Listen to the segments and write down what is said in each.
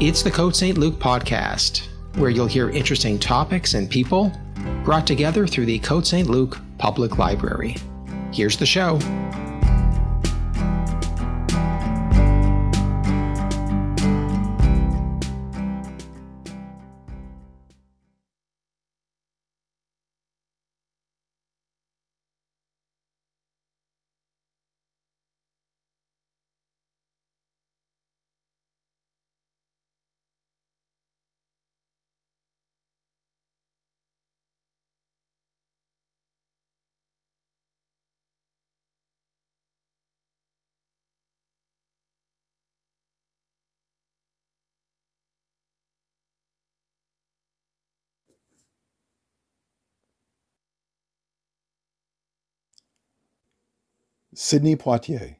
It's the Côte Saint-Luc podcast, where you'll hear interesting topics and people brought together through the Côte Saint-Luc Public Library. Here's the show. Sidney Poitier,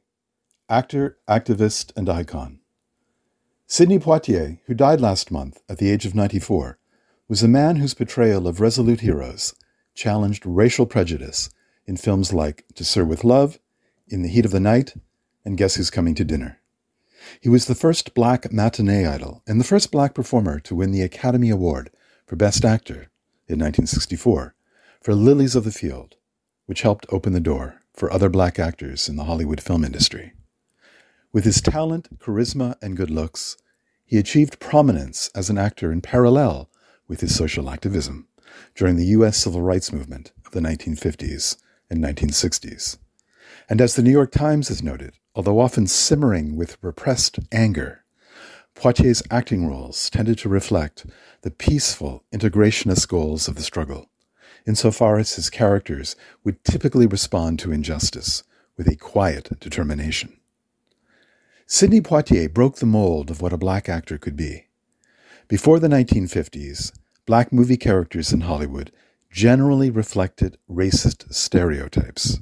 actor, activist, and icon. Sidney Poitier, who died last month at the age of 94, was a man whose portrayal of resolute heroes challenged racial prejudice in films like To Sir with Love, In the Heat of the Night, and Guess Who's Coming to Dinner. He was the first black matinee idol and the first black performer to win the Academy Award for Best Actor in 1964 for Lilies of the Field, which helped open the door for other black actors in the Hollywood film industry. With his talent, charisma, and good looks, he achieved prominence as an actor in parallel with his social activism during the U.S. civil rights movement of the 1950s and 1960s. And as the New York Times has noted, although often simmering with repressed anger, Poitier's acting roles tended to reflect the peaceful integrationist goals of the struggle insofar as his characters would typically respond to injustice with a quiet determination. Sidney Poitier broke the mold of what a black actor could be. Before the 1950s, black movie characters in Hollywood generally reflected racist stereotypes.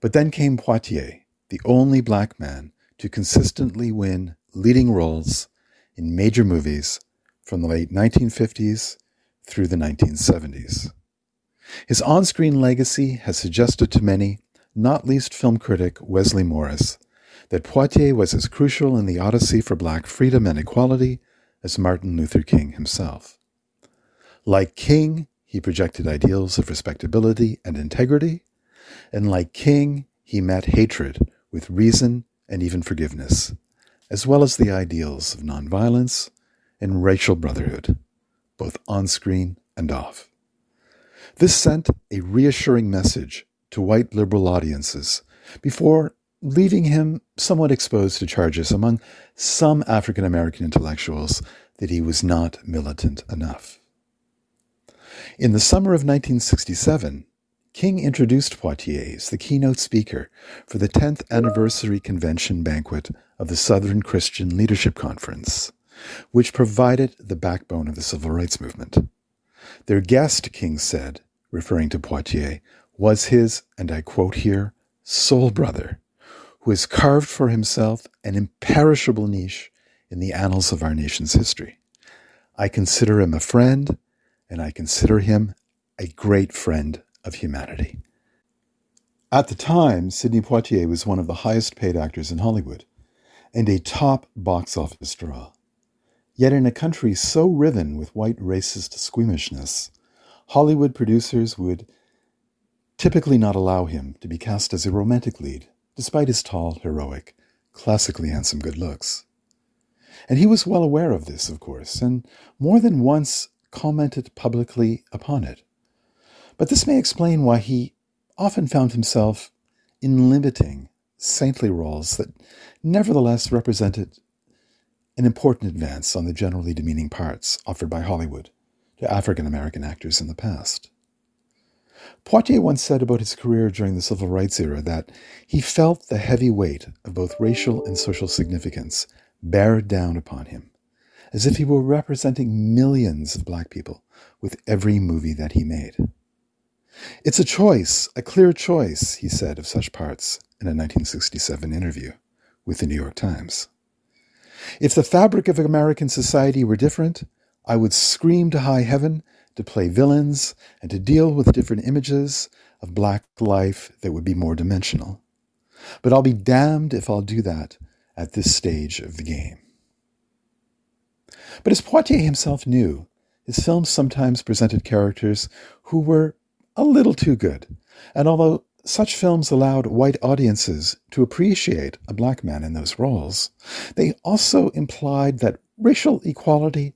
But then came Poitier, the only black man to consistently win leading roles in major movies from the late 1950s through the 1970s. His on screen legacy has suggested to many, not least film critic Wesley Morris, that Poitier was as crucial in the Odyssey for black freedom and equality as Martin Luther King himself. Like King, he projected ideals of respectability and integrity, and like King, he met hatred with reason and even forgiveness, as well as the ideals of nonviolence and racial brotherhood, both on screen and off. This sent a reassuring message to white liberal audiences before leaving him somewhat exposed to charges among some African American intellectuals that he was not militant enough. In the summer of 1967, King introduced Poitier as the keynote speaker for the 10th anniversary convention banquet of the Southern Christian Leadership Conference, which provided the backbone of the civil rights movement. Their guest, King said, referring to Poitier, was his, and I quote here, soul brother, who has carved for himself an imperishable niche in the annals of our nation's history. I consider him a friend, and I consider him a great friend of humanity. At the time, Sidney Poitier was one of the highest paid actors in Hollywood and a top box office draw. Yet in a country so riven with white racist squeamishness, Hollywood producers would typically not allow him to be cast as a romantic lead, despite his tall, heroic, classically handsome good looks. And he was well aware of this, of course, and more than once commented publicly upon it. But this may explain why he often found himself in limiting saintly roles that nevertheless represented an important advance on the generally demeaning parts offered by Hollywood to African American actors in the past. Poitier once said about his career during the civil rights era that he felt the heavy weight of both racial and social significance bear down upon him, as if he were representing millions of black people with every movie that he made. It's a choice, a clear choice, he said of such parts in a 1967 interview with the New York Times. If the fabric of American society were different, I would scream to high heaven to play villains and to deal with different images of black life that would be more dimensional. But I'll be damned if I'll do that at this stage of the game. But as Poitier himself knew, his films sometimes presented characters who were a little too good. And although such films allowed white audiences to appreciate a black man in those roles, they also implied that racial equality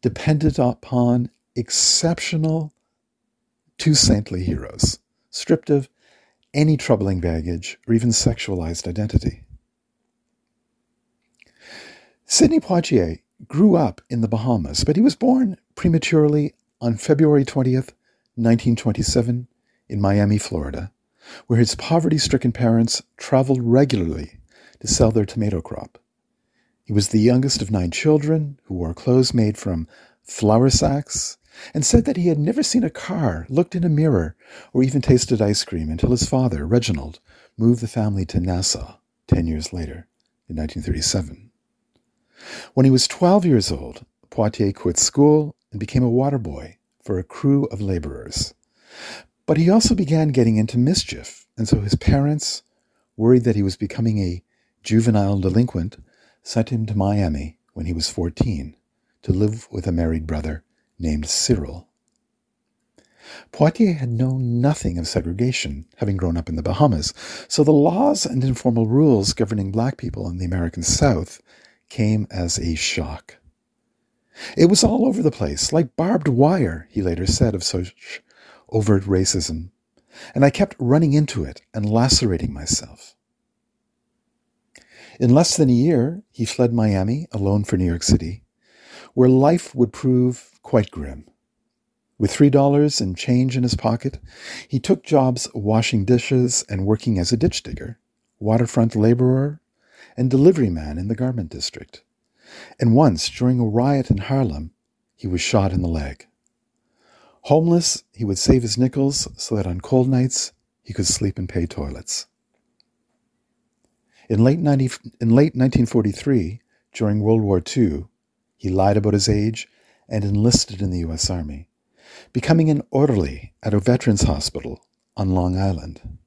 depended upon exceptional, too saintly heroes, stripped of any troubling baggage or even sexualized identity. Sidney Poitier grew up in the Bahamas, but he was born prematurely on February 20th, 1927, in Miami, Florida, where his poverty stricken parents traveled regularly to sell their tomato crop. He was the youngest of nine children who wore clothes made from flour sacks and said that he had never seen a car, looked in a mirror, or even tasted ice cream until his father, Reginald, moved the family to Nassau 10 years later, in 1937. When he was 12 years old, Poitier quit school and became a water boy for a crew of laborers. But he also began getting into mischief, and so his parents, worried that he was becoming a juvenile delinquent, sent him to Miami when he was 14 to live with a married brother named Cyril. Poitier had known nothing of segregation, having grown up in the Bahamas, so the laws and informal rules governing black people in the American South came as a shock. It was all over the place, like barbed wire, he later said of such overt racism, and I kept running into it and lacerating myself. In less than a year, he fled Miami alone for New York City, where life would prove quite grim. With three dollars and change in his pocket, he took jobs washing dishes and working as a ditch digger, waterfront laborer, and delivery man in the garment district. And once, during a riot in Harlem, he was shot in the leg. Homeless, he would save his nickels so that on cold nights he could sleep in pay toilets. In late, 90, in late 1943, during World War II, he lied about his age and enlisted in the U.S. Army, becoming an orderly at a veterans hospital on Long Island.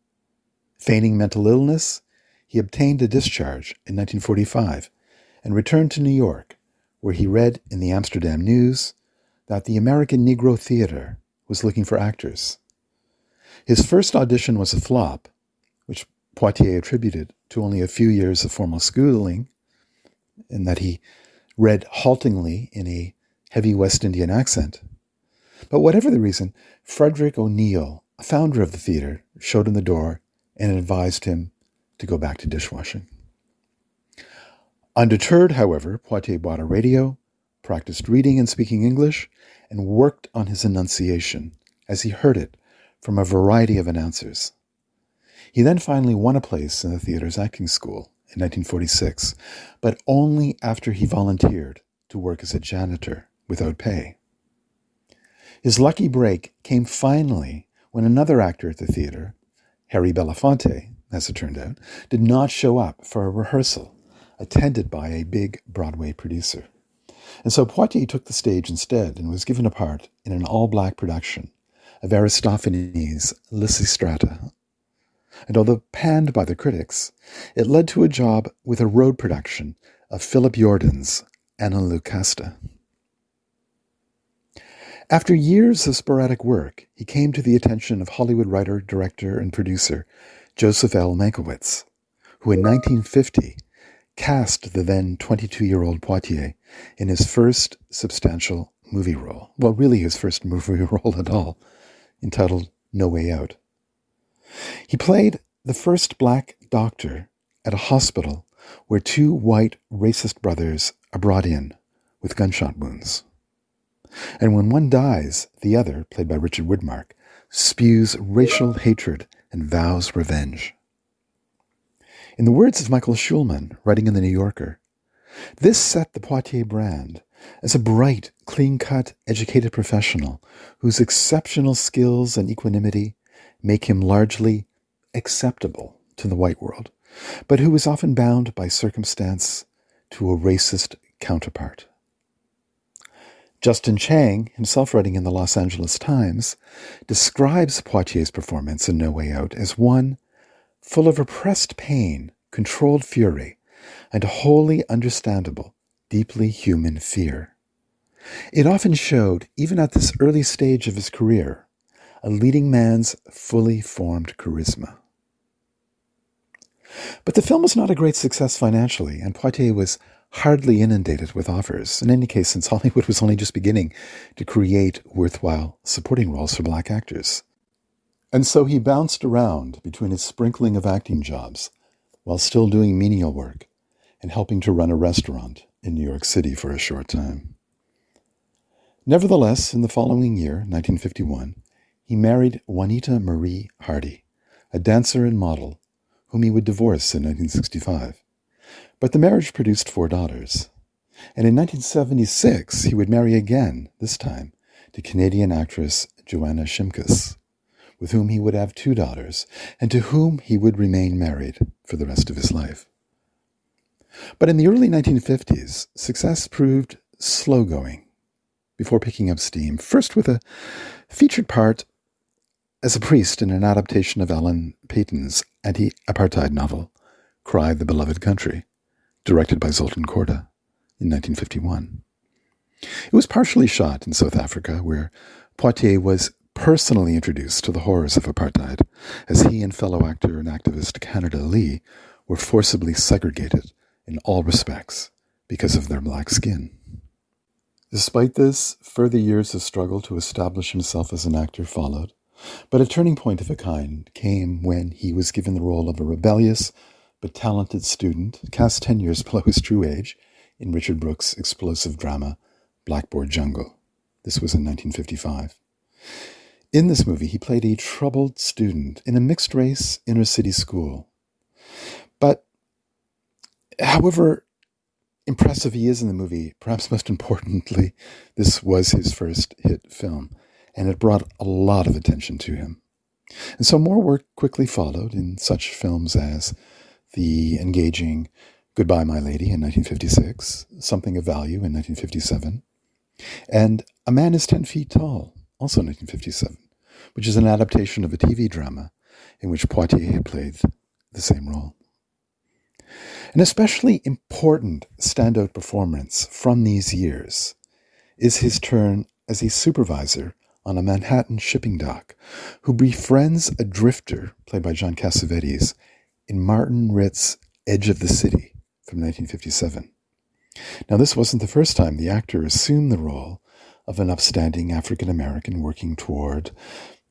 Feigning mental illness, he obtained a discharge in 1945 and returned to New York, where he read in the Amsterdam News that the American Negro Theater was looking for actors. His first audition was a flop, Poitier attributed to only a few years of formal schooling, and that he read haltingly in a heavy West Indian accent. But whatever the reason, Frederick O'Neill, a founder of the theater, showed him the door and advised him to go back to dishwashing. Undeterred, however, Poitier bought a radio, practiced reading and speaking English, and worked on his enunciation as he heard it from a variety of announcers. He then finally won a place in the theater's acting school in 1946, but only after he volunteered to work as a janitor without pay. His lucky break came finally when another actor at the theater, Harry Belafonte, as it turned out, did not show up for a rehearsal attended by a big Broadway producer. And so Poitier took the stage instead and was given a part in an all black production of Aristophanes' Lysistrata. And although panned by the critics, it led to a job with a road production of Philip Yordan's Anna Lucasta. After years of sporadic work, he came to the attention of Hollywood writer, director, and producer Joseph L. Mankiewicz, who in 1950 cast the then 22 year old Poitier in his first substantial movie role. Well, really his first movie role at all, entitled No Way Out. He played the first black doctor at a hospital where two white racist brothers are brought in with gunshot wounds. And when one dies, the other, played by Richard Widmark, spews racial hatred and vows revenge. In the words of Michael Schulman, writing in The New Yorker, this set the Poitier brand as a bright, clean cut, educated professional whose exceptional skills and equanimity make him largely acceptable to the white world, but who is often bound by circumstance to a racist counterpart. Justin Chang, himself writing in the Los Angeles Times, describes Poitier's performance in No Way Out as one full of repressed pain, controlled fury, and wholly understandable, deeply human fear. It often showed, even at this early stage of his career, a leading man's fully formed charisma. But the film was not a great success financially, and Poitier was hardly inundated with offers, in any case, since Hollywood was only just beginning to create worthwhile supporting roles for black actors. And so he bounced around between a sprinkling of acting jobs while still doing menial work and helping to run a restaurant in New York City for a short time. Nevertheless, in the following year, 1951, he married Juanita Marie Hardy, a dancer and model whom he would divorce in 1965. But the marriage produced four daughters. And in 1976, he would marry again, this time to Canadian actress Joanna Shimkus, with whom he would have two daughters, and to whom he would remain married for the rest of his life. But in the early 1950s, success proved slow going before picking up steam, first with a featured part as a priest in an adaptation of Alan Paton's anti apartheid novel, Cry the Beloved Country, directed by Zoltan Korda in 1951. It was partially shot in South Africa, where Poitier was personally introduced to the horrors of apartheid, as he and fellow actor and activist Canada Lee were forcibly segregated in all respects because of their black skin. Despite this, further years of struggle to establish himself as an actor followed, but a turning point of a kind came when he was given the role of a rebellious but talented student, cast 10 years below his true age, in Richard Brooks' explosive drama, Blackboard Jungle. This was in 1955. In this movie, he played a troubled student in a mixed race inner city school. But however impressive he is in the movie, perhaps most importantly, this was his first hit film and it brought a lot of attention to him. And so more work quickly followed in such films as the engaging Goodbye, My Lady in 1956, Something of Value in 1957, and A Man is 10 Feet Tall, also in 1957, which is an adaptation of a TV drama in which Poitier played the same role. An especially important standout performance from these years is his turn as a supervisor on a Manhattan shipping dock, who befriends a drifter, played by John Cassavetes, in Martin Ritt's Edge of the City from 1957. Now, this wasn't the first time the actor assumed the role of an upstanding African American working toward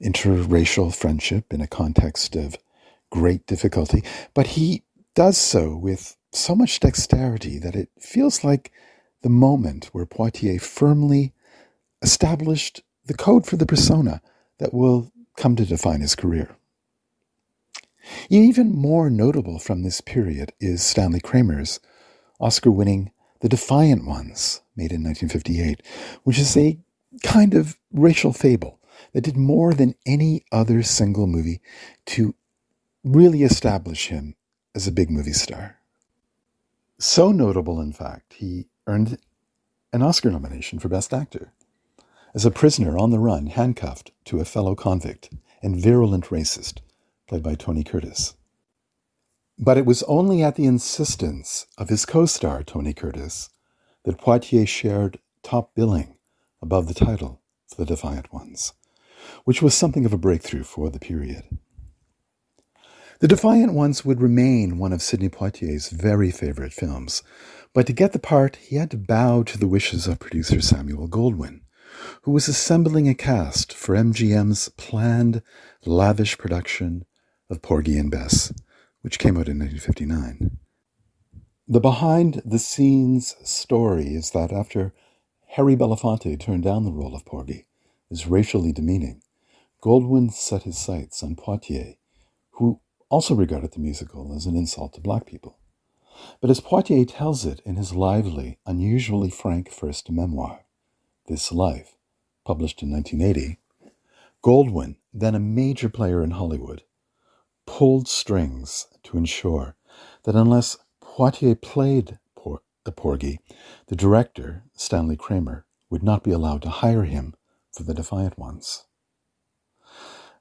interracial friendship in a context of great difficulty, but he does so with so much dexterity that it feels like the moment where Poitier firmly established the code for the persona that will come to define his career. Even more notable from this period is Stanley Kramer's Oscar winning The Defiant Ones, made in 1958, which is a kind of racial fable that did more than any other single movie to really establish him as a big movie star. So notable, in fact, he earned an Oscar nomination for Best Actor as a prisoner on the run, handcuffed to a fellow convict and virulent racist, played by Tony Curtis. But it was only at the insistence of his co star, Tony Curtis, that Poitier shared top billing above the title for The Defiant Ones, which was something of a breakthrough for the period. The Defiant Ones would remain one of Sidney Poitier's very favorite films, but to get the part, he had to bow to the wishes of producer Samuel Goldwyn, who was assembling a cast for MGM's planned lavish production of Porgy and Bess, which came out in 1959. The behind the scenes story is that after Harry Belafonte turned down the role of Porgy as racially demeaning, Goldwyn set his sights on Poitier, who also regarded the musical as an insult to black people. But as Poitier tells it in his lively, unusually frank first memoir, This Life, published in 1980, Goldwyn, then a major player in Hollywood, pulled strings to ensure that unless Poitier played Por- the Porgy, the director, Stanley Kramer, would not be allowed to hire him for the Defiant Ones.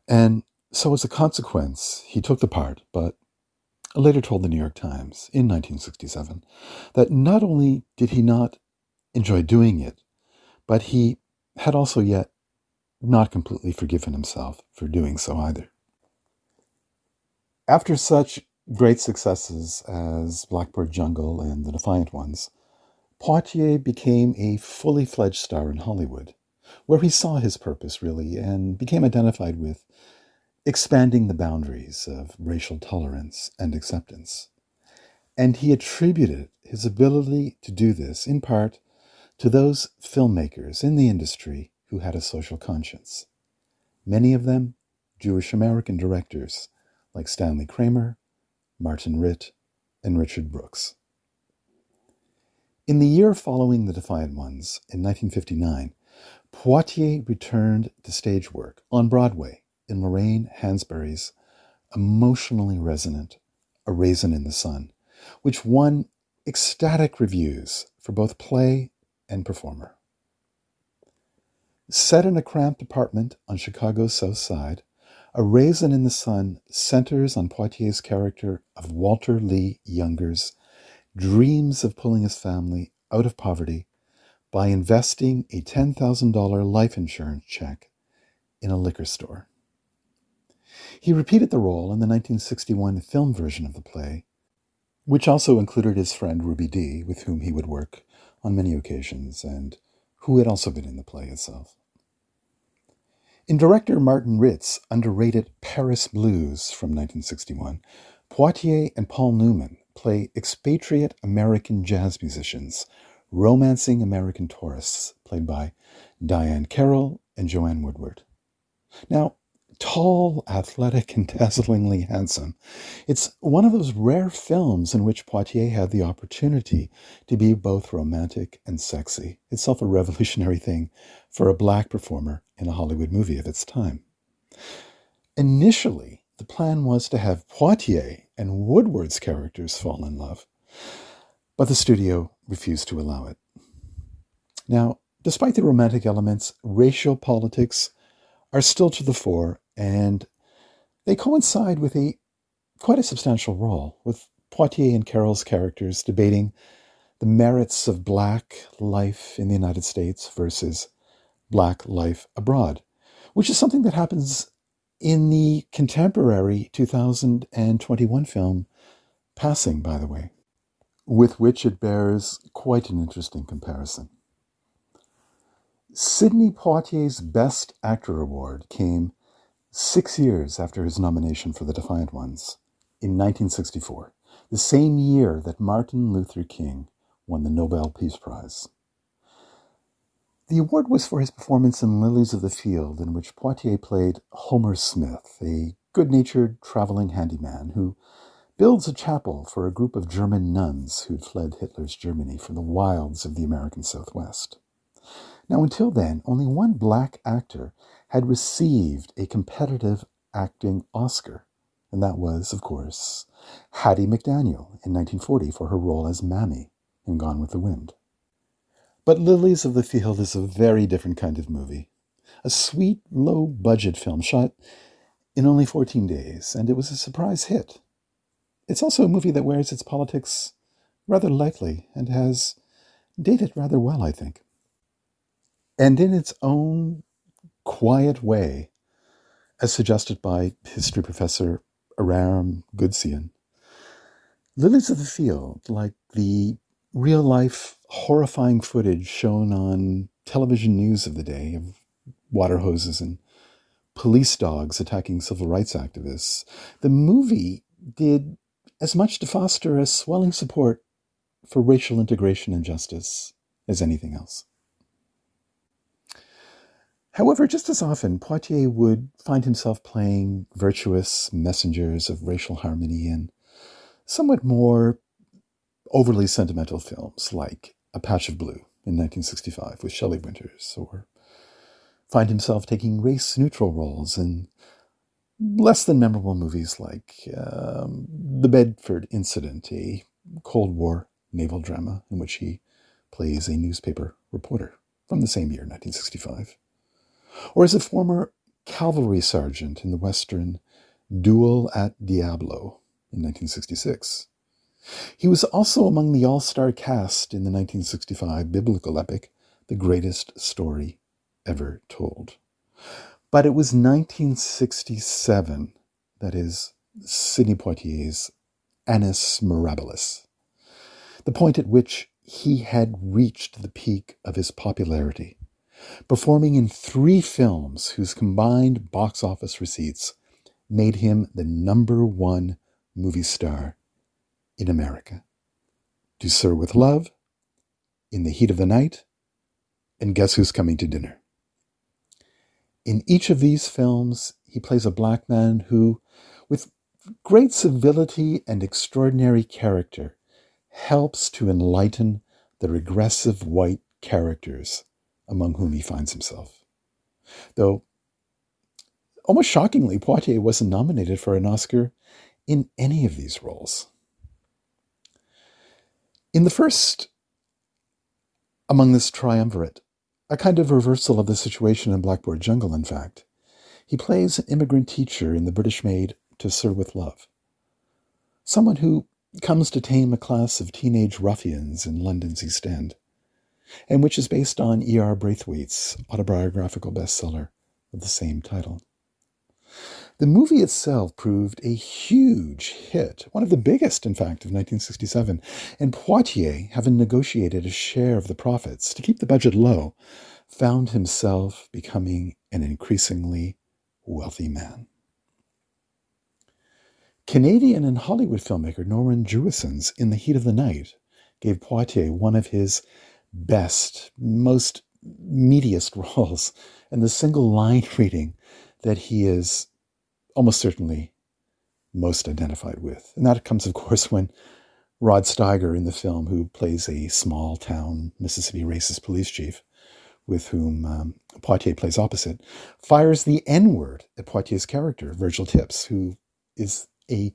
And so, as a consequence, he took the part, but later told the New York Times in 1967 that not only did he not enjoy doing it, but he had also yet not completely forgiven himself for doing so either. After such great successes as Blackboard Jungle and The Defiant Ones, Poitier became a fully fledged star in Hollywood, where he saw his purpose really and became identified with expanding the boundaries of racial tolerance and acceptance. And he attributed his ability to do this in part to those filmmakers in the industry who had a social conscience. Many of them Jewish American directors like Stanley Kramer, Martin Ritt, and Richard Brooks. In the year following The Defiant Ones, in 1959, Poitier returned to stage work on Broadway in Lorraine Hansberry's emotionally resonant A Raisin in the Sun, which won ecstatic reviews for both play and performer. Set in a cramped apartment on Chicago's South Side, A Raisin in the Sun centers on Poitier's character of Walter Lee Younger's dreams of pulling his family out of poverty by investing a $10,000 life insurance check in a liquor store. He repeated the role in the 1961 film version of the play, which also included his friend Ruby Dee, with whom he would work on many occasions and who had also been in the play itself. In director Martin Ritt's underrated Paris Blues from 1961, Poitier and Paul Newman play expatriate American jazz musicians, romancing American tourists, played by Diahann Carroll and Joanne Woodward. Now, tall, athletic, and dazzlingly handsome, it's one of those rare films in which Poitier had the opportunity to be both romantic and sexy, itself a revolutionary thing for a black performer in a Hollywood movie of its time. Initially, the plan was to have Poitier and Woodward's characters fall in love, but the studio refused to allow it. Now, despite the romantic elements, racial politics are still to the fore, and they coincide with a quite a substantial role, with Poitier and Carroll's characters debating the merits of black life in the United States versus black life abroad, which is something that happens in the contemporary 2021 film Passing, by the way, with which it bears quite an interesting comparison. Sidney Poitier's Best Actor Award came six years after his nomination for The Defiant Ones in 1964, the same year that Martin Luther King won the Nobel Peace Prize. The award was for his performance in Lilies of the Field, in which Poitier played Homer Smith, a good natured traveling handyman who builds a chapel for a group of German nuns who'd fled Hitler's Germany from the wilds of the American Southwest. Now, until then, only one black actor had received a competitive acting Oscar, and that was, of course, Hattie McDaniel in 1940 for her role as Mammy in Gone with the Wind. But Lilies of the Field is a very different kind of movie. A sweet, low budget film shot in only 14 days, and it was a surprise hit. It's also a movie that wears its politics rather lightly and has dated rather well, I think. And in its own quiet way, as suggested by history professor Aram Goudsouzian, Lilies of the Field, like the real life horrifying footage shown on television news of the day of water hoses and police dogs attacking civil rights activists, the movie did as much to foster a swelling support for racial integration and justice as anything else. However, just as often, Poitier would find himself playing virtuous messengers of racial harmony in somewhat more overly sentimental films like A Patch of Blue in 1965 with Shelley Winters, or find himself taking race neutral roles in less than memorable movies like um, The Bedford Incident, a Cold War naval drama in which he plays a newspaper reporter from the same year, 1965. Or as a former cavalry sergeant in the Western Duel at Diablo in 1966. He was also among the all star cast in the 1965 biblical epic the greatest story ever told. But it was 1967, that is, Sidney Poitier's Annus Mirabilis, the point at which he had reached the peak of his popularity, performing in three films whose combined box office receipts made him the number one movie star in America. To Sir with Love, In the Heat of the Night, and Guess Who's Coming to Dinner. In each of these films, he plays a black man who, with great civility and extraordinary character, helps to enlighten the regressive white characters among whom he finds himself. Though, almost shockingly, Poitier wasn't nominated for an Oscar in any of these roles. In the first among this triumvirate, a kind of reversal of the situation in Blackboard Jungle, in fact. He plays an immigrant teacher in the British made To Sir with Love. Someone who comes to tame a class of teenage ruffians in London's East End, and which is based on E.R. Braithwaite's autobiographical bestseller of the same title. The movie itself proved a huge hit, one of the biggest, in fact, of 1967, and Poitier, having negotiated a share of the profits to keep the budget low, found himself becoming an increasingly wealthy man. Canadian and Hollywood filmmaker Norman Jewison's In the Heat of the Night gave Poitier one of his best, most meatiest roles, and the single line reading that he is almost certainly most identified with. And that comes, of course, when Rod Steiger in the film, who plays a small town Mississippi racist police chief, with whom um, Poitier plays opposite, fires the N word at Poitier's character, Virgil Tibbs, who is a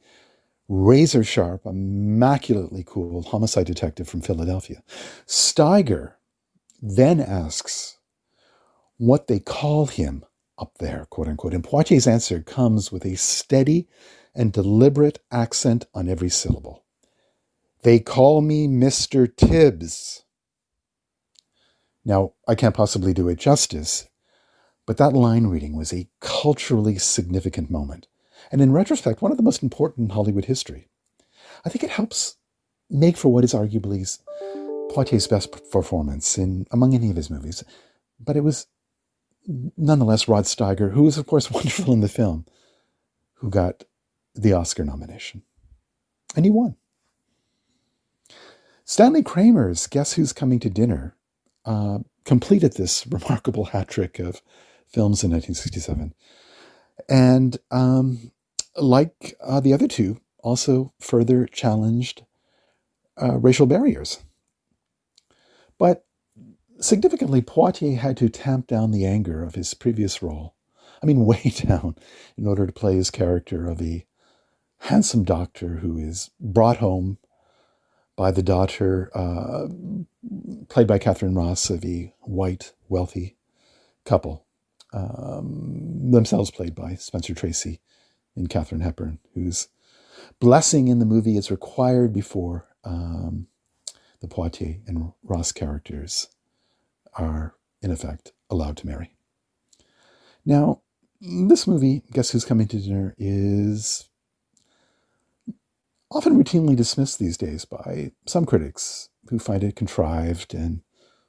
razor sharp, immaculately cool homicide detective from Philadelphia. Steiger then asks what they call him up there, quote unquote. And Poitier's answer comes with a steady and deliberate accent on every syllable. They call me Mr. Tibbs. Now, I can't possibly do it justice, but that line reading was a culturally significant moment. And in retrospect, one of the most important in Hollywood history. I think it helps make for what is arguably Poitier's best performance in among any of his movies. But it was nonetheless, Rod Steiger, who was, of course, wonderful in the film, who got the Oscar nomination. And he won. Stanley Kramer's Guess Who's Coming to Dinner uh, completed this remarkable hat trick of films in 1967. And um, like uh, the other two, also further challenged uh, racial barriers. But Significantly, Poitier had to tamp down the anger of his previous role. I mean, way down, in order to play his character of a handsome doctor who is brought home by the daughter, uh, played by Catherine Ross, of a white, wealthy couple, um, themselves played by Spencer Tracy and Katharine Hepburn, whose blessing in the movie is required before um, the Poitier and Ross characters are, in effect, allowed to marry. Now, this movie, Guess Who's Coming to Dinner, is often routinely dismissed these days by some critics who find it contrived and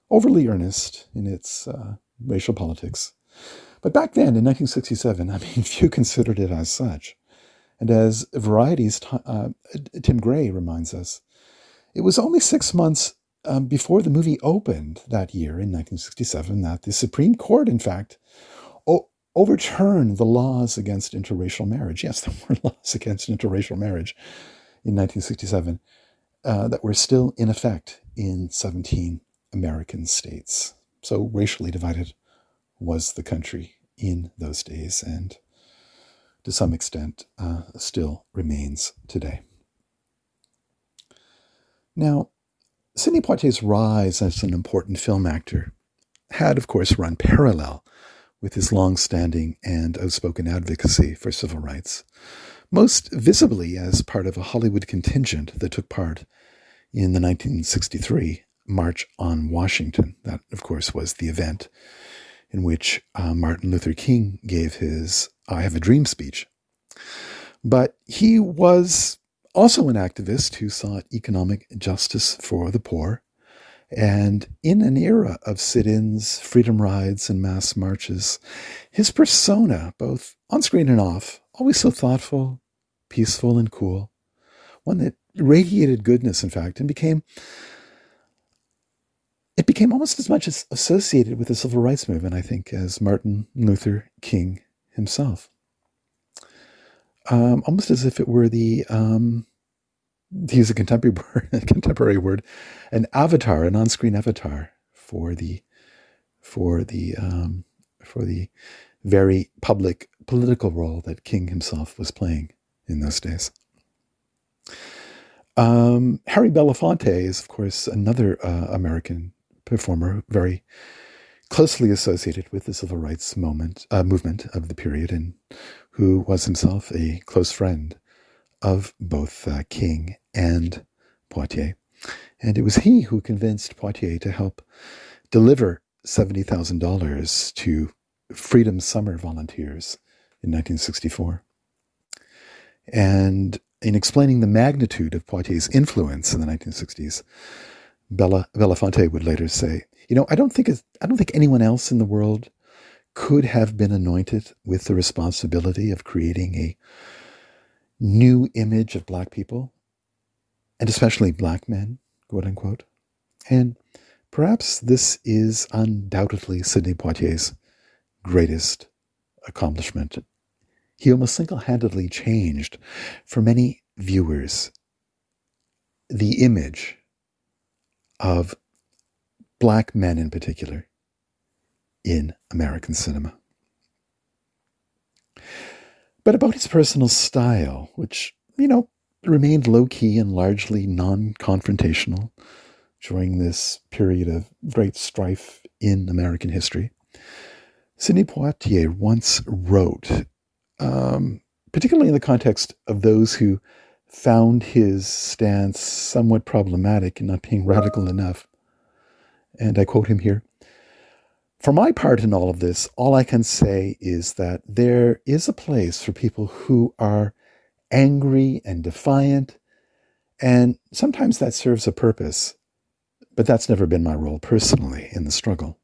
overly earnest in its uh, racial politics. But back then, in 1967, I mean, few considered it as such. And as Variety's uh, Tim Gray reminds us, it was only six months um, before the movie opened that year in 1967 that the Supreme Court, in fact, o- overturned the laws against interracial marriage. Yes, there were laws against interracial marriage in 1967 uh, that were still in effect in 17 American states. So racially divided was the country in those days and to some extent uh, still remains today. Now, Sidney Poitier's rise as an important film actor had, of course, run parallel with his long standing and outspoken advocacy for civil rights, most visibly as part of a Hollywood contingent that took part in the 1963 March on Washington. That, of course, was the event in which uh, Martin Luther King gave his I Have a Dream speech. But he was also an activist who sought economic justice for the poor. And in an era of sit ins, freedom rides, and mass marches, his persona, both on screen and off, always so thoughtful, peaceful, and cool, one that radiated goodness, in fact, and became became almost as much as associated with the civil rights movement, I think, as Martin Luther King himself. Um, almost as if it were the, um, to use a contemporary word, contemporary word, an avatar, an on-screen avatar for the, for the, um, for the very public political role that King himself was playing in those days. Um, Harry Belafonte is, of course, another uh, American performer, very closely associated with the civil rights moment uh, movement of the period, and who was himself a close friend of both uh, King and Poitier. And it was he who convinced Poitier to help deliver $70,000 to Freedom Summer volunteers in 1964. And in explaining the magnitude of Poitier's influence in the 1960s, Bella Belafonte would later say, "You know, I don't think I don't think anyone else in the world could have been anointed with the responsibility of creating a new image of black people, and especially black men, quote unquote. And perhaps this is undoubtedly Sidney Poitier's greatest accomplishment. He almost single handedly changed for many viewers the image of black men in particular in American cinema. But about his personal style, which, you know, remained low key and largely non confrontational during this period of great strife in American history, Sidney Poitier once wrote, um, particularly in the context of those who found his stance somewhat problematic and not being radical enough. And I quote him here For my part in all of this, all I can say is that there is a place for people who are angry and defiant, and sometimes that serves a purpose, but that's never been my role personally in the struggle.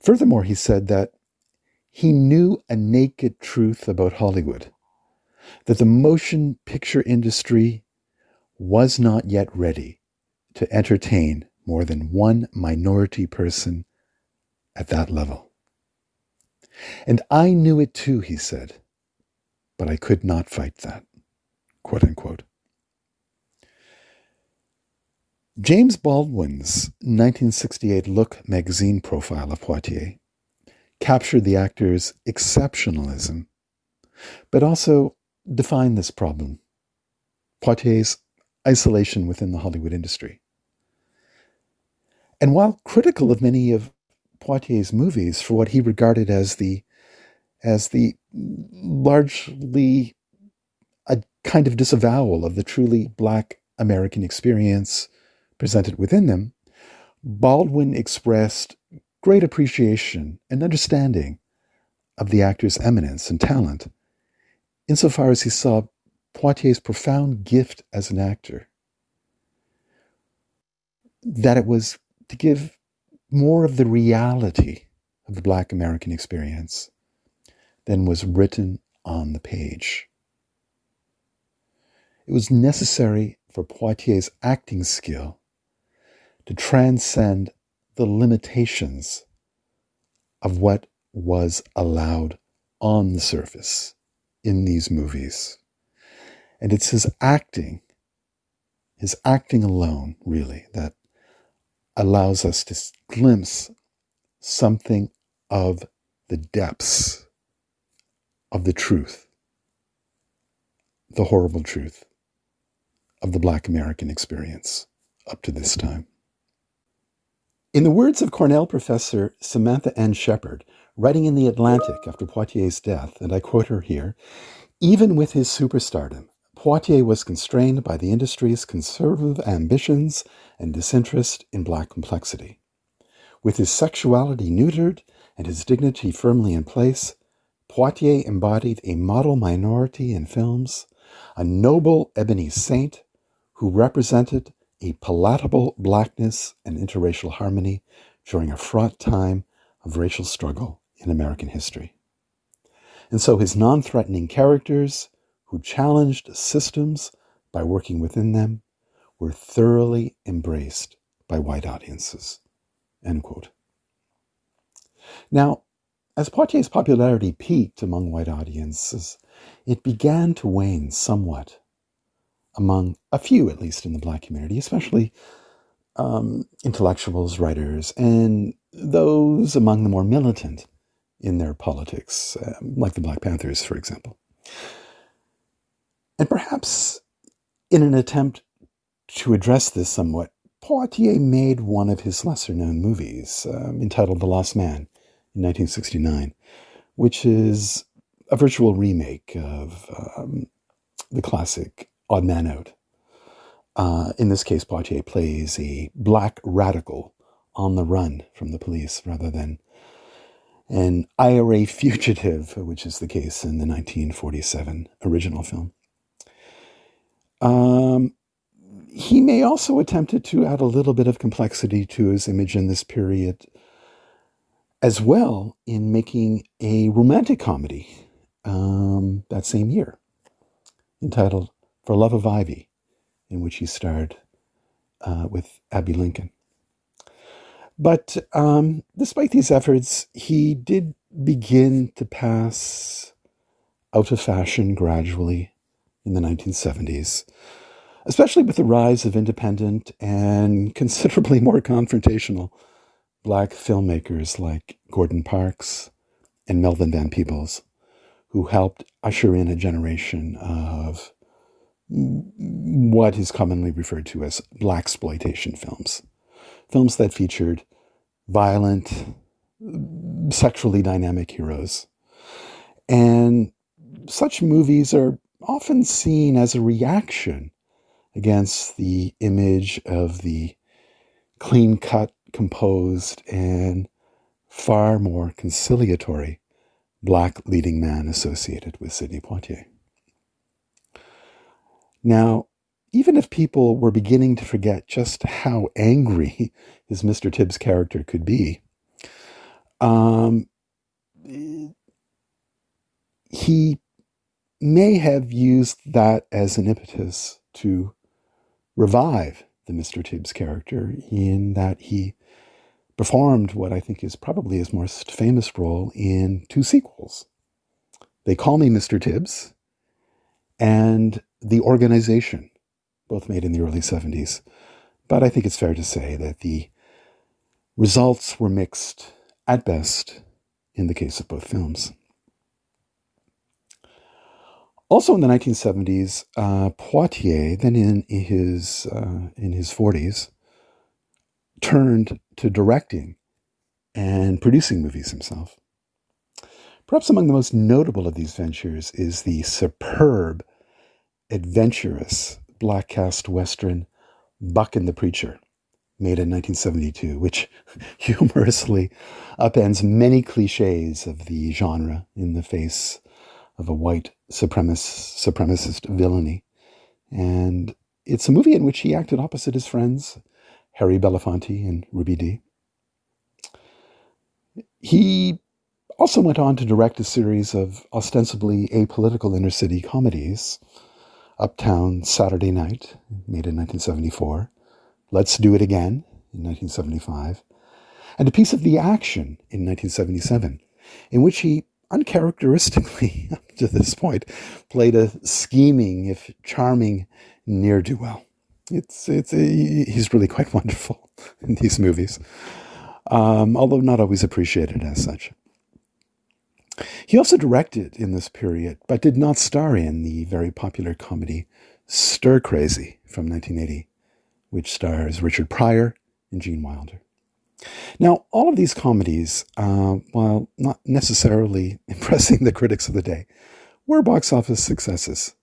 Furthermore, he said that he knew a naked truth about Hollywood that the motion picture industry was not yet ready to entertain more than one minority person at that level. And I knew it too, he said, but I could not fight that. Quote unquote. James Baldwin's 1968 Look magazine profile of Poitier captured the actor's exceptionalism, but also define this problem Poitier's isolation within the Hollywood industry. And while critical of many of Poitier's movies for what he regarded as the as the largely a kind of disavowal of the truly black American experience presented within them, Baldwin expressed great appreciation and understanding of the actor's eminence and talent insofar as he saw Poitier's profound gift as an actor, that it was to give more of the reality of the Black American experience than was written on the page. It was necessary for Poitier's acting skill to transcend the limitations of what was allowed on the surface in these movies. And it's his acting, his acting alone, really, that allows us to glimpse something of the depths of the truth, the horrible truth of the Black American experience up to this time. In the words of Cornell professor Samantha N. Sheppard, writing in The Atlantic after Poitier's death, and I quote her here even with his superstardom, Poitier was constrained by the industry's conservative ambitions and disinterest in black complexity. With his sexuality neutered and his dignity firmly in place, Poitier embodied a model minority in films, a noble ebony saint who represented a palatable blackness and interracial harmony during a fraught time of racial struggle in American history. And so his non threatening characters, who challenged systems by working within them, were thoroughly embraced by white audiences. Now, as Poitier's popularity peaked among white audiences, it began to wane somewhat among a few, at least in the black community, especially um, intellectuals, writers, and those among the more militant in their politics, um, like the Black Panthers, for example. And perhaps in an attempt to address this somewhat, Poitier made one of his lesser known movies um, entitled The Lost Man in 1969, which is a virtual remake of um, the classic Odd Man Out. Uh, in this case, Poitier plays a black radical on the run from the police rather than an IRA fugitive, which is the case in the 1947 original film. Um, he may also attempted to add a little bit of complexity to his image in this period as well in making a romantic comedy um, that same year entitled For Love of Ivy, in which he starred uh, with Abbey Lincoln. But um, despite these efforts, he did begin to pass out of fashion gradually in the 1970s, especially with the rise of independent and considerably more confrontational black filmmakers like Gordon Parks and Melvin Van Peebles, who helped usher in a generation of what is commonly referred to as black exploitation films. Films that featured violent, sexually dynamic heroes. And such movies are often seen as a reaction against the image of the clean cut, composed, and far more conciliatory black leading man associated with Sidney Poitier. Now, even if people were beginning to forget just how angry his Mr. Tibbs character could be, um, he may have used that as an impetus to revive the Mr. Tibbs character in that he performed what I think is probably his most famous role in two sequels. They Call Me Mr. Tibbs and The Organization, both made in the early 70s. But I think it's fair to say that the results were mixed at best in the case of both films. Also in the 1970s, uh, Poitier, then in his uh, in his 40s, turned to directing and producing movies himself. Perhaps among the most notable of these ventures is the superb, adventurous black cast western Buck and the Preacher, made in 1972, which humorously upends many cliches of the genre in the face of a white supremacist, supremacist villainy. And it's a movie in which he acted opposite his friends, Harry Belafonte and Ruby Dee. He also went on to direct a series of ostensibly apolitical inner city comedies Uptown Saturday Night, made in 1974, Let's Do It Again in 1975, and a piece of The Action in 1977, in which he uncharacteristically, up to this point, played a scheming, if charming, ne'er do well. It's, it's, he's really quite wonderful in these movies, um, although not always appreciated as such. He also directed in this period, but did not star in the very popular comedy Stir Crazy from 1980, which stars Richard Pryor and Gene Wilder. Now, all of these comedies, uh, while not necessarily impressing the critics of the day, were box office successes.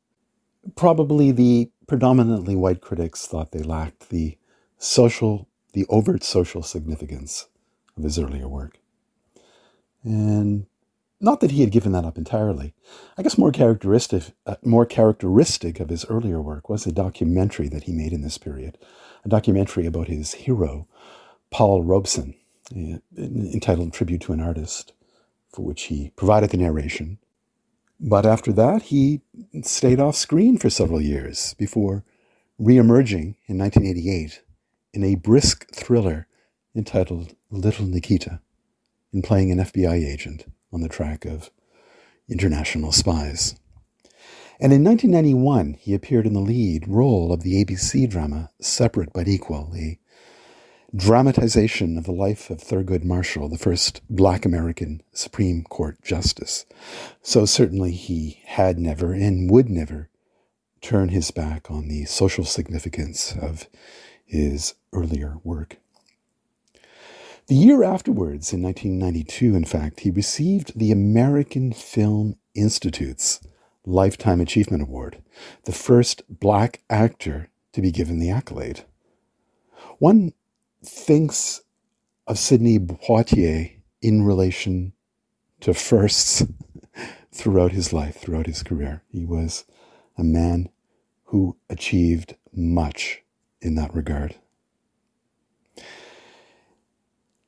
probably the predominantly white critics thought they lacked the social, the overt social significance of his earlier work. And not that he had given that up entirely. I guess more characteristic, uh, more characteristic of his earlier work was a documentary that he made in this period, a documentary about his hero, Paul Robeson, uh, entitled Tribute to an Artist, for which he provided the narration. But after that, he stayed off screen for several years before re-emerging in 1988 in a brisk thriller entitled Little Nikita, in playing an FBI agent on the track of international spies. And in 1991, he appeared in the lead role of the ABC drama Separate but Equal, a dramatization of the life of Thurgood Marshall, the first black American Supreme Court justice. So certainly he had never and would never turn his back on the social significance of his earlier work. The year afterwards, in 1992, in fact, he received the American Film Institute's Lifetime Achievement Award, the first black actor to be given the accolade. One thinks of Sidney Poitier in relation to firsts throughout his life, throughout his career. He was a man who achieved much in that regard.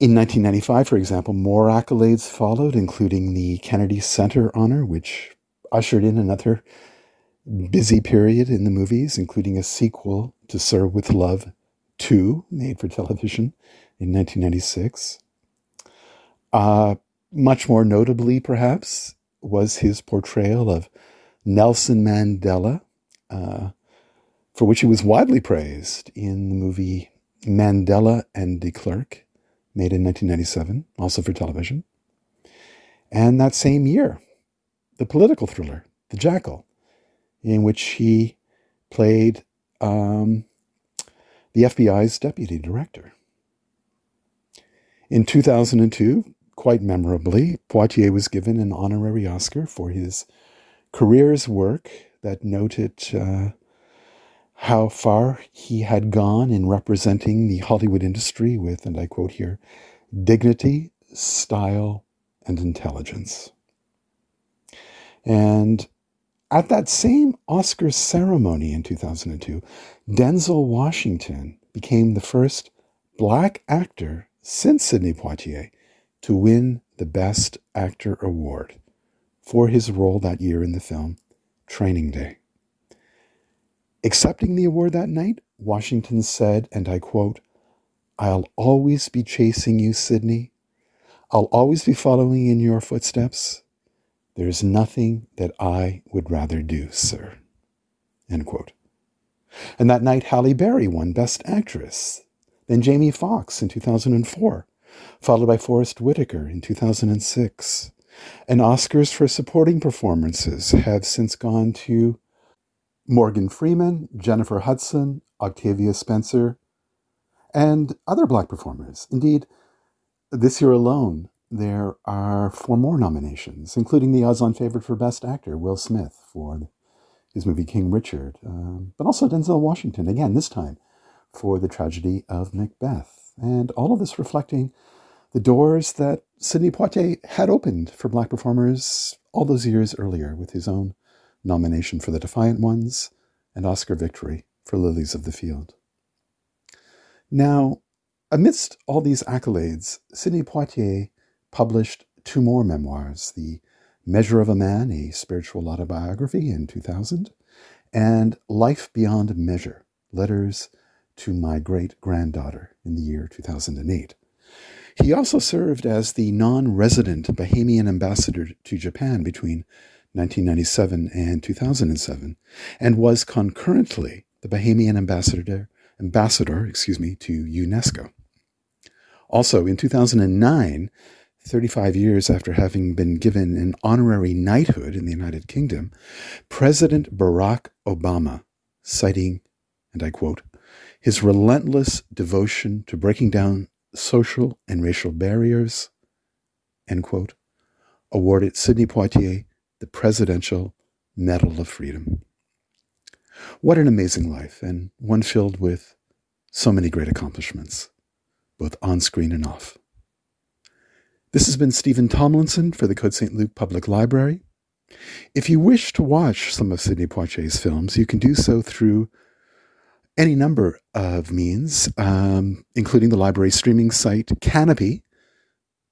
In 1995, for example, more accolades followed, including the Kennedy Center honor, which ushered in another busy period in the movies, including a sequel to Sir with Love 2, made for television in 1996. Uh, much more notably, perhaps, was his portrayal of Nelson Mandela, uh, for which he was widely praised in the movie Mandela and de Klerk made in 1997, also for television. And that same year, the political thriller, The Jackal, in which he played um, the FBI's deputy director. In 2002, quite memorably, Poitier was given an honorary Oscar for his career's work that noted uh, how far he had gone in representing the Hollywood industry with, and I quote here, dignity, style, and intelligence. And at that same Oscar ceremony in 2002, Denzel Washington became the first black actor since Sidney Poitier to win the Best Actor Award for his role that year in the film Training Day. Accepting the award that night, Washington said, and I quote, I'll always be chasing you, Sidney. I'll always be following in your footsteps. There's nothing that I would rather do, sir. End quote. And that night, Halle Berry won Best Actress, then Jamie Foxx in 2004, followed by Forest Whitaker in 2006. And Oscars for supporting performances have since gone to Morgan Freeman, Jennifer Hudson, Octavia Spencer, and other black performers. Indeed, this year alone, there are four more nominations, including the odds on favorite for Best Actor, Will Smith, for his movie King Richard, um, but also Denzel Washington, again, this time for the tragedy of Macbeth. And all of this reflecting the doors that Sidney Poitier had opened for black performers all those years earlier with his own nomination for The Defiant Ones, and Oscar victory for Lilies of the Field. Now, amidst all these accolades, Sidney Poitier published two more memoirs The Measure of a Man, a spiritual autobiography in 2000, and Life Beyond Measure Letters to My Great Granddaughter in the year 2008. He also served as the non resident Bahamian ambassador to Japan between 1997 and 2007, and was concurrently the Bahamian ambassador, ambassador excuse me, to UNESCO. Also, in 2009, 35 years after having been given an honorary knighthood in the United Kingdom, President Barack Obama, citing, and I quote, his relentless devotion to breaking down social and racial barriers, end quote, awarded Sidney Poitier the Presidential Medal of Freedom. What an amazing life, and one filled with so many great accomplishments, both on screen and off. This has been Stephen Tomlinson for the Côte St. Luc Public Library. If you wish to watch some of Sidney Poitier's films, you can do so through any number of means, um, including the library streaming site Kanopy.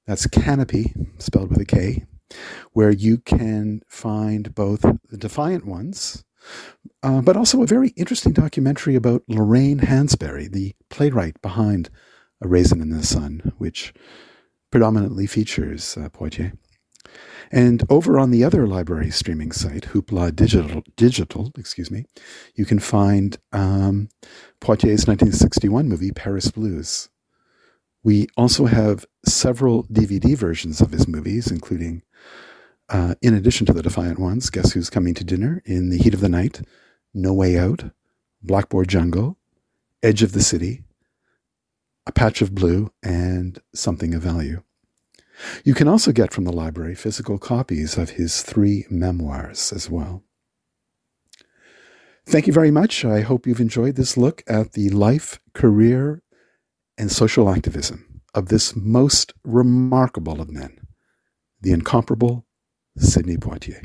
That's Kanopy, spelled with a K, where you can find both the Defiant Ones, uh, but also a very interesting documentary about Lorraine Hansberry, the playwright behind A Raisin in the Sun, which predominantly features uh, Poitier. And over on the other library streaming site, Hoopla Digital, Digital, excuse me, you can find um, Poitier's 1961 movie Paris Blues. We also have several DVD versions of his movies, including, uh, in addition to the Defiant ones, Guess Who's Coming to Dinner, In the Heat of the Night, No Way Out, Blackboard Jungle, Edge of the City, A Patch of Blue, and Something of Value. You can also get from the library physical copies of his three memoirs as well. Thank you very much. I hope you've enjoyed this look at the life, career, and social activism of this most remarkable of men, the incomparable Sidney Poitier.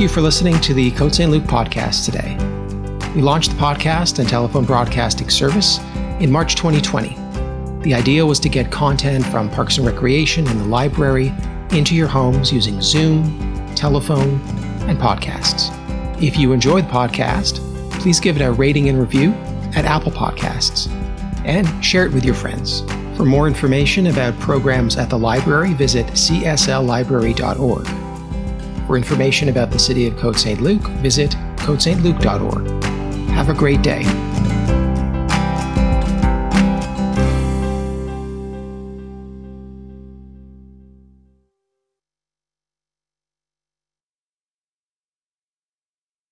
Thank you for listening to the Côte St. Luc podcast today. We launched the podcast and telephone broadcasting service in March 2020. The idea was to get content from Parks and Recreation and the library into your homes using Zoom, telephone, and podcasts. If you enjoyed the podcast, please give it a rating and review at Apple Podcasts and share it with your friends. For more information about programs at the library, visit csllibrary.org. For information about the city of Côte St. Luc, visit cotestluc.org. Have a great day.